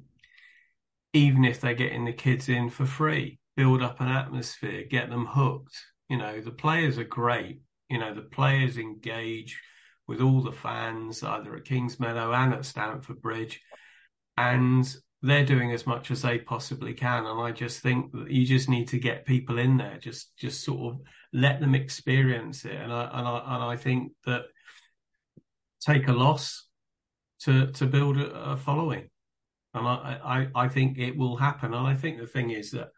even if they're getting the kids in for free, build up an atmosphere, get them hooked. You know, the players are great. You know, the players engage with all the fans, either at Kingsmeadow and at Stamford Bridge, and they're doing as much as they possibly can. And I just think that you just need to get people in there, just just sort of let them experience it. And I and I and I think that take a loss to to build a, a following. And I, I, I think it will happen. And I think the thing is that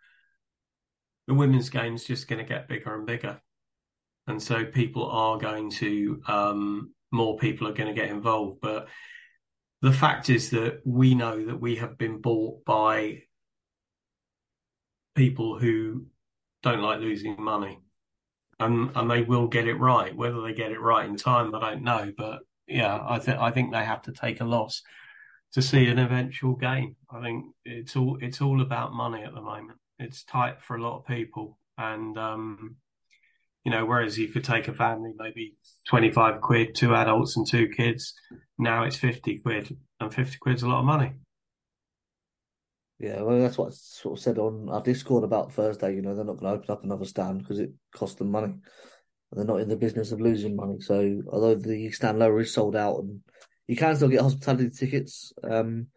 the women's game is just going to get bigger and bigger. And so people are going to, um, more people are going to get involved. But the fact is that we know that we have been bought by people who don't like losing money. And, and they will get it right. Whether they get it right in time, I don't know. But yeah, I think I think they have to take a loss to see an eventual gain. I think it's all it's all about money at the moment. It's tight for a lot of people, and um, you know, whereas you could take a family maybe twenty five quid, two adults and two kids, now it's fifty quid, and fifty quid's a lot of money. Yeah, well, that's what I sort of said on our Discord about Thursday. You know, they're not going to open up another stand because it costs them money. And they're not in the business of losing money. So, although the stand lower is sold out and you can still get hospitality tickets, um,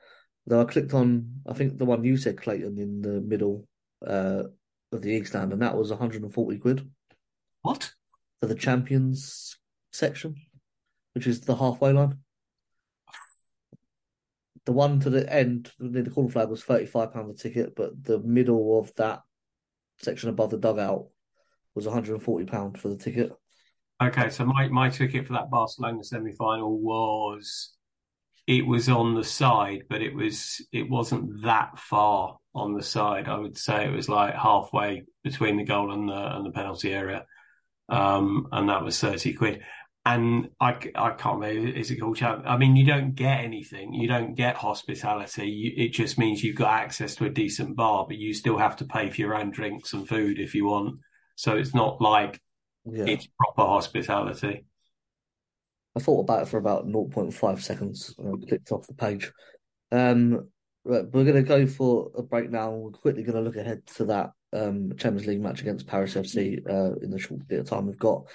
though I clicked on, I think the one you said, Clayton, in the middle uh, of the egg stand, and that was 140 quid What? for the champions section, which is the halfway line. The one to the end, near the corner flag, was thirty-five pound a ticket, but the middle of that section above the dugout was one hundred and forty pound for the ticket. Okay, so my, my ticket for that Barcelona semi final was it was on the side, but it was it wasn't that far on the side. I would say it was like halfway between the goal and the and the penalty area. um, and that was thirty quid. And I, I can't remember is it called I mean, you don't get anything. You don't get hospitality. You, it just means you've got access to a decent bar, but you still have to pay for your own drinks and food if you want. So it's not like Yeah. it's proper hospitality. I thought about it for about 0.5 seconds and I clicked off the page. Um, right, we're going to go for a break now. We're quickly going to look ahead to that um, Champions League match against Paris FC uh, in the short bit of time we've got.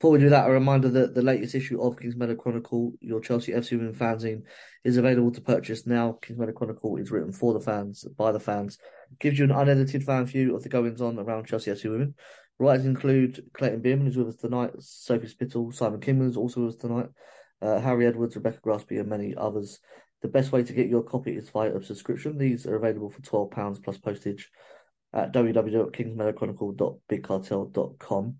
Before we do that, a reminder that the latest issue of Kings Meadow Chronicle, your Chelsea FC Women fanzine, is available to purchase now. Kings Meadow Chronicle is written for the fans, by the fans, gives you an unedited fan view of the goings on around Chelsea FC Women. Writers include Clayton Beerman, who's with us tonight, Sophie Spittle, Simon Kingman is also with us tonight, uh, Harry Edwards, Rebecca Graspy, and many others. The best way to get your copy is via a subscription. These are available for £12 plus postage at www.kingsmeadowchronicle.bigcartel.com.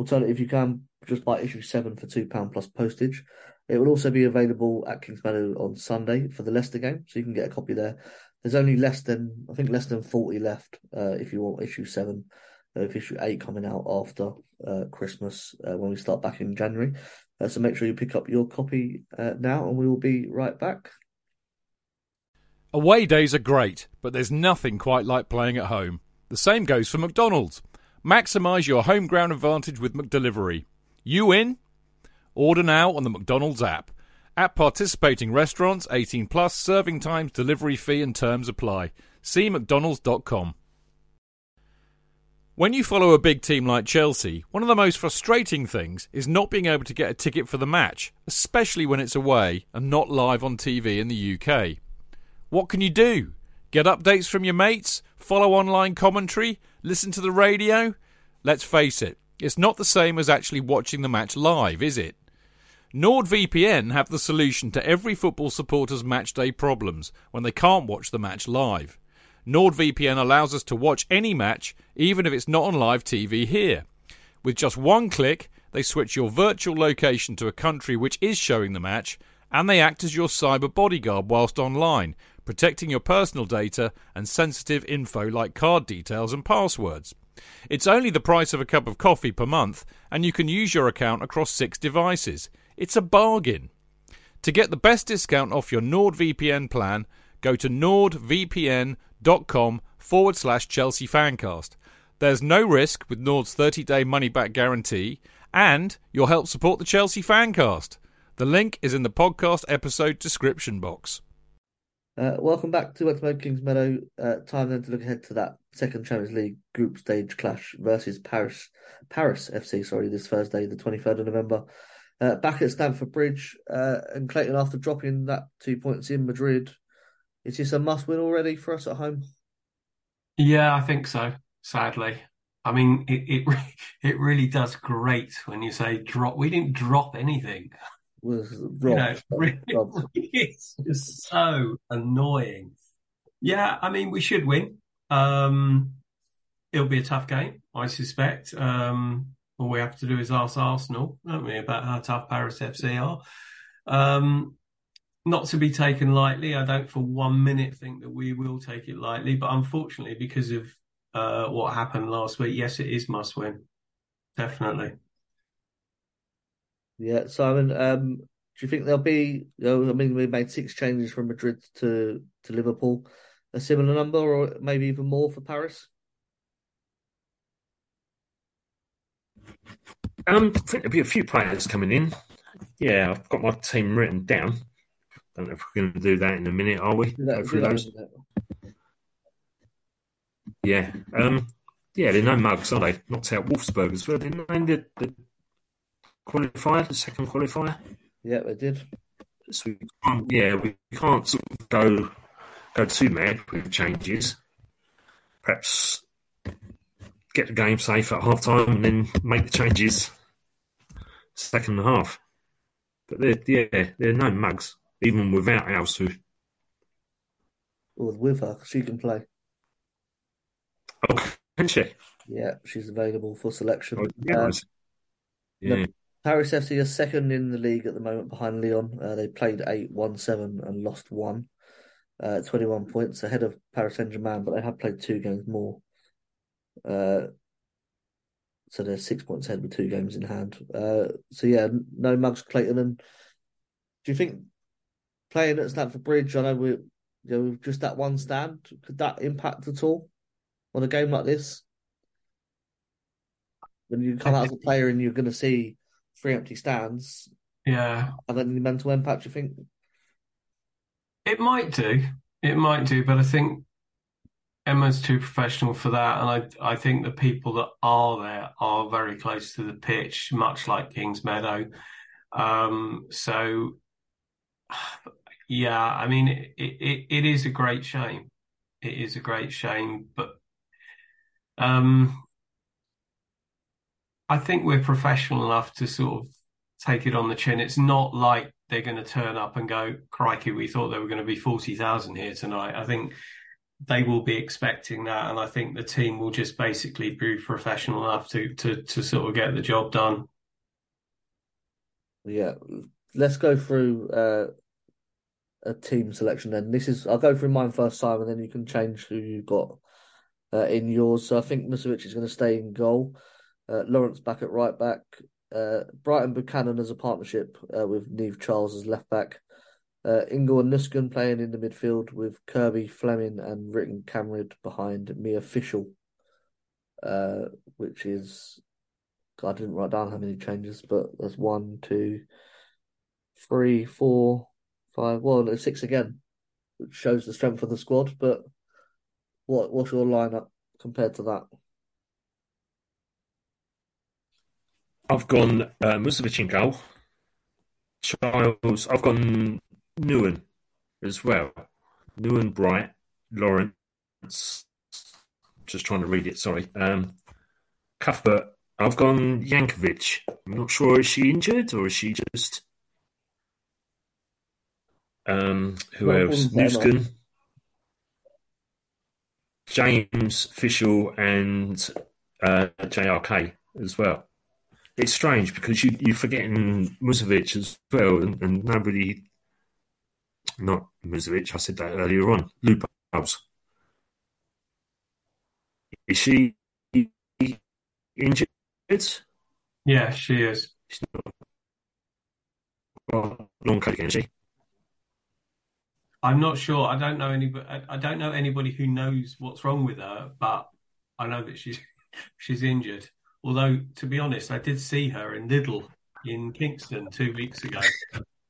If you can just buy issue 7 for £2 plus postage. It will also be available at Kingsmeadow on Sunday for the Leicester game, so you can get a copy there. There's only less than, I think, less than 40 left uh, if you want issue 7 issue eight coming out after uh, Christmas uh, when we start back in January. Uh, so make sure you pick up your copy now, and we will be right back. Away days are great, but there's nothing quite like playing at home. The same goes for McDonald's. Maximise your home ground advantage with McDelivery. You in? Order now on the McDonald's app. At participating restaurants, 18 plus, serving times, delivery fee and terms apply. See mcdonalds.com. When you follow a big team like Chelsea, one of the most frustrating things is not being able to get a ticket for the match, especially when it's away and not live on TV in the UK. What can you do? Get updates from your mates? Follow online commentary? Listen to the radio? Let's face it, it's not the same as actually watching the match live, is it? NordVPN have the solution to every football supporter's matchday problems when they can't watch the match live. NordVPN allows us to watch any match, even if it's not on live TV here. With just one click, they switch your virtual location to a country which is showing the match, and they act as your cyber bodyguard whilst online, protecting your personal data and sensitive info like card details and passwords. It's only the price of a cup of coffee per month, and you can use your account across six devices. It's a bargain. To get the best discount off your NordVPN plan, go to nordvpn.com forward slash Chelsea Fancast. There's no risk with Nord's 30 day money back guarantee, and you'll help support the Chelsea Fancast. The link is in the podcast episode description box. Uh, welcome back to Westmead Kings Meadow. Uh, time then to look ahead to that second Champions League group stage clash versus Paris Paris FC. Sorry, this Thursday, the twenty third of November, uh, back at Stamford Bridge. Uh, and Clayton, after dropping that two points in Madrid, is this a must win already for us at home? Yeah, I think so. Sadly, I mean, it it it really does great when you say drop. We didn't drop anything. Was You know, really, it's just so annoying. Yeah, I mean, we should win. Um, it'll be a tough game, I suspect. Um, all we have to do is ask Arsenal, don't we, about how tough Paris FC are. Um, not to be taken lightly. I don't for one minute think that we will take it lightly, but unfortunately, because of uh, what happened last week, yes, it is must win. Definitely. Yeah, Simon. Um, do you think there'll be? You know, I mean, we made six changes from Madrid to to Liverpool. A similar number, or maybe even more for Paris. Um, I think there'll be a few players coming in. Yeah, I've got my team written down. Don't know if we're going to do that in a minute, are we? That- do through that, those. Yeah. Um, yeah, they're no mugs, are they? Not out Wolfsburg as well. Didn't they? The, the qualifier, the second qualifier. Yeah, they did. So we can't, yeah, we can't sort of go go too mad with changes. Perhaps get the game safe at half time and then make the changes second half. But they're yeah, they're no mugs, even without Alsu. Or with her, she can play. Oh, can she? Yeah, she's available for selection. Oh, yeah. Um, yeah. Paris FC are second in the league at the moment behind Lyon. Uh, they played 8 1 7 and lost one. Uh, 21 points ahead of Paris Saint Germain, but they have played two games more. Uh, so they're six points ahead with two games in hand. Uh, so yeah, no mugs Clayton. And do you think playing at Stamford Bridge? I know we, you know, just that one stand could that impact at all on a game like this? When you come out as a player and you're going to see three empty stands, yeah, and then the mental impact, you think it might do, it might do, but I think Emma's too professional for that, and I I think the people that are there are very close to the pitch, much like Kingsmeadow. Um, so yeah, I mean it, it it is a great shame. It is a great shame, but um, I think we're professional enough to sort of take it on the chin. It's not like they're going to turn up and go, "Crikey, we thought there were going to be forty thousand here tonight." I think they will be expecting that, and I think the team will just basically be professional enough to to to sort of get the job done. Yeah, let's go through uh, a team selection then. This is I'll go through mine first, Simon, then you can change who you've got uh, in yours. So I think Musovic is going to stay in goal. Uh, Lawrence back at right back. Uh, Brighton Buchanan as a partnership uh, with Niamh Charles as left back. Uh, Ingle and Nusken playing in the midfield with Kirby, Fleming, and Rytting Kaneryd behind Mia Fishel, uh, which is I didn't write down how many changes, but there's one, two, three, four, five. Well, there's six again, which shows the strength of the squad. But what what's your lineup compared to that? I've gone uh, Musovic in I've gone Nouwen as well. Nouwen Bright, Lawrence. Just trying to read it, sorry. Um, Cuthbert, I've gone Yankovic. I'm not sure, is she injured or is she just. Um, who well, else? Nusken, James Fishel, and uh, JRK as well. It's strange because you, you're forgetting Musovic as well, and, and nobody not Musovic. I said that earlier on. Lupos. Is she injured? Yeah, she is. She's not long cut again, she? I'm not sure. I don't know anybody. I don't know anybody who knows what's wrong with her, but I know that she's she's injured. Although, to be honest, I did see her in Lidl in Kingston two weeks ago.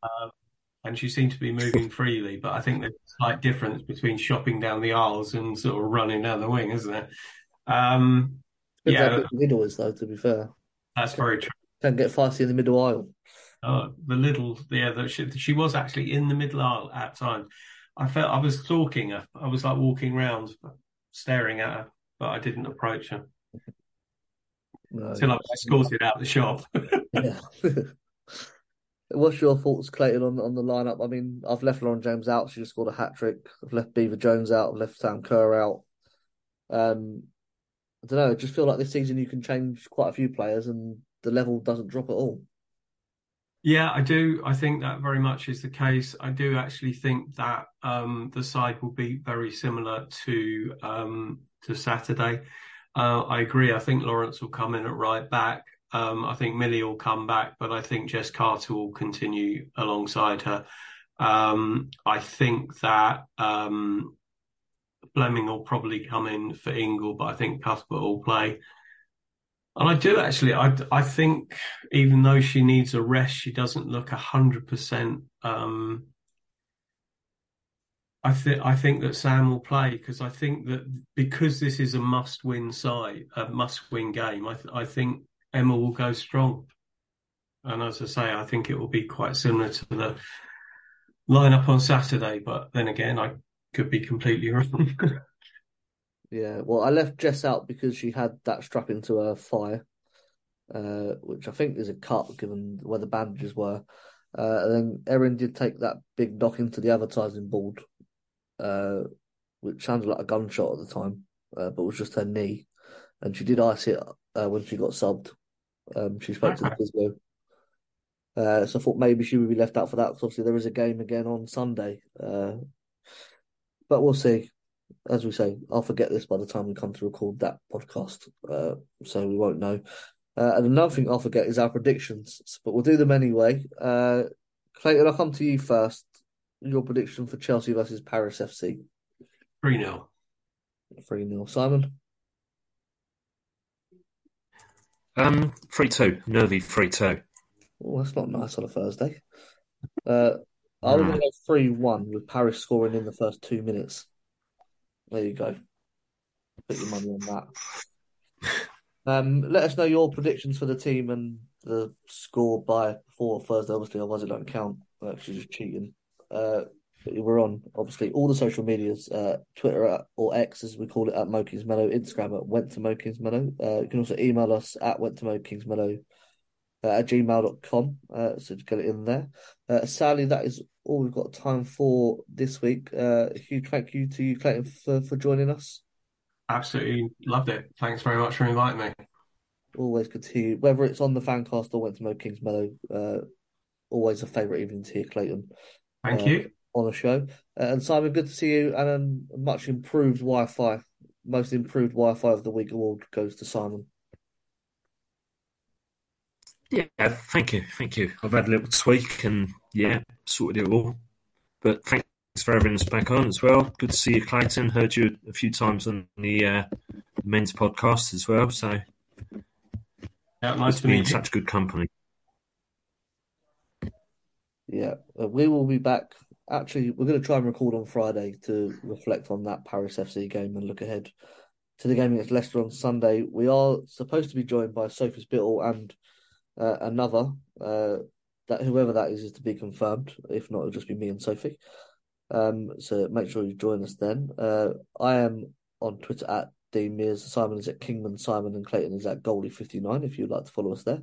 Um, and she seemed to be moving freely. But I think there's a slight difference between shopping down the aisles and sort of running down the wing, isn't there? Um, yeah, the middle is though. To be fair, that's very true. Can get fussy in the middle aisle. Oh, the little, yeah, that she, she was actually in the middle aisle at times. I felt I was stalking her. I was like walking around, staring at her, but I didn't approach her. No, Until I was escorted out the shop. yeah. What's your thoughts, Clayton, on on the lineup? I mean, I've left Lauren James out. She just scored a hat trick. I've left Beever-Jones out. I've left Sam Kerr out. Um, I don't know. I just feel like this season you can change quite a few players, and the level doesn't drop at all. Yeah, I do. I think that very much is the case. I do actually think that um, the side will be very similar to um, to Saturday. Uh, I agree. I think Lawrence will come in at right back. Um, I think Millie will come back, but I think Jess Carter will continue alongside her. Um, I think that um, Fleming will probably come in for Ingle, but I think Cuthbert will play. And I do actually. I I think even though she needs a rest, she doesn't look a hundred percent. Um, I think I think that Sam will play because I think that because this is a must-win side, a must-win game. I th- I think Emma will go strong. And as I say, I think it will be quite similar to the lineup on Saturday. But then again, I could be completely wrong. yeah, well, I left Jess out because she had that strap into her thigh, uh, which I think is a cut given where the bandages were. Uh, and then Erin did take that big knock into the advertising board, uh, which sounded like a gunshot at the time, uh, but was just her knee. And she did ice it uh, when she got subbed. Um, she spoke to the physio. Uh, so I thought maybe she would be left out for that because obviously there is a game again on Sunday. Uh, but we'll see. As we say, I'll forget this by the time we come to record that podcast, uh, so we won't know. Uh, and another thing I'll forget is our predictions, but we'll do them anyway. Uh, Clayton, I'll come to you first. Your prediction for Chelsea versus Paris FC? 3 0. 3 0. Simon? Um, 3 2. Nervy 3 2. Oh, that's not nice on a Thursday. Uh, I was going to go 3 1 with Paris scoring in the first two minutes. There you go. Put your money on that. Um, let us know your predictions for the team and the score by before Thursday. Obviously, otherwise it don't count. We're actually just cheating. Uh, we're on obviously all the social medias, uh, Twitter at, or X as we call it at Mow Kingsmeadow, Instagram at Went to Mow Kingsmeadow. Uh, you can also email us at Went to Mow Kingsmeadow uh, at gmail.com. Uh, so to get it in there. Uh, sadly, that is all we've got time for this week. Uh, huge thank you to you, Clayton, for, for joining us. Absolutely loved it. Thanks very much for inviting me. Always good to hear you. Whether it's on the Fancast or went to Mow Kingsmeadow, uh, always a favourite evening to hear Clayton. Thank uh, you. On a show. Uh, and Simon, good to see you. And a much improved Wi Fi. Most improved Wi Fi of the week award goes to Simon. Yeah, thank you, thank you. I've had a little tweak and yeah, sorted it all. But thanks for having us back on as well. Good to see you, Clayton. Heard you a few times on the uh, men's podcast as well. So yeah, nice to be in such good company. Yeah, uh, we will be back. Actually, we're going to try and record on Friday to reflect on that Paris FC game and look ahead to the game against Leicester on Sunday. We are supposed to be joined by Sophie Spittle and uh, another. Uh, that whoever that is is to be confirmed. If not, it'll just be me and Sophie. Um, so make sure you join us then. Uh, I am on Twitter at Dean Mears. Simon is at Kingman Simon, and Clayton is at Goldie59 if you'd like to follow us there.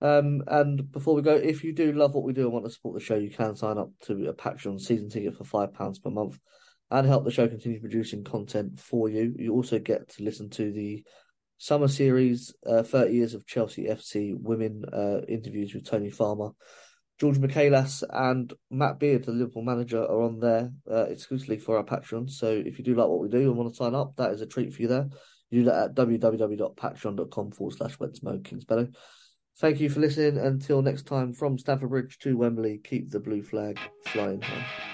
Um, and before we go, if you do love what we do and want to support the show, you can sign up to a Patreon season ticket for £5 per month and help the show continue producing content for you. You also get to listen to the summer series, uh, 30 Years of Chelsea FC Women uh, interviews with Tony Farmer. George Michaelis and Matt Beard, the Liverpool manager, are on there uh, exclusively for our patrons. So if you do like what we do and want to sign up, that is a treat for you there. You do that at www.patreon.com forward slash Wentzmo Kingsbellow. Thank you for listening. Until next time, from Stamford Bridge to Wembley, keep the blue flag flying high.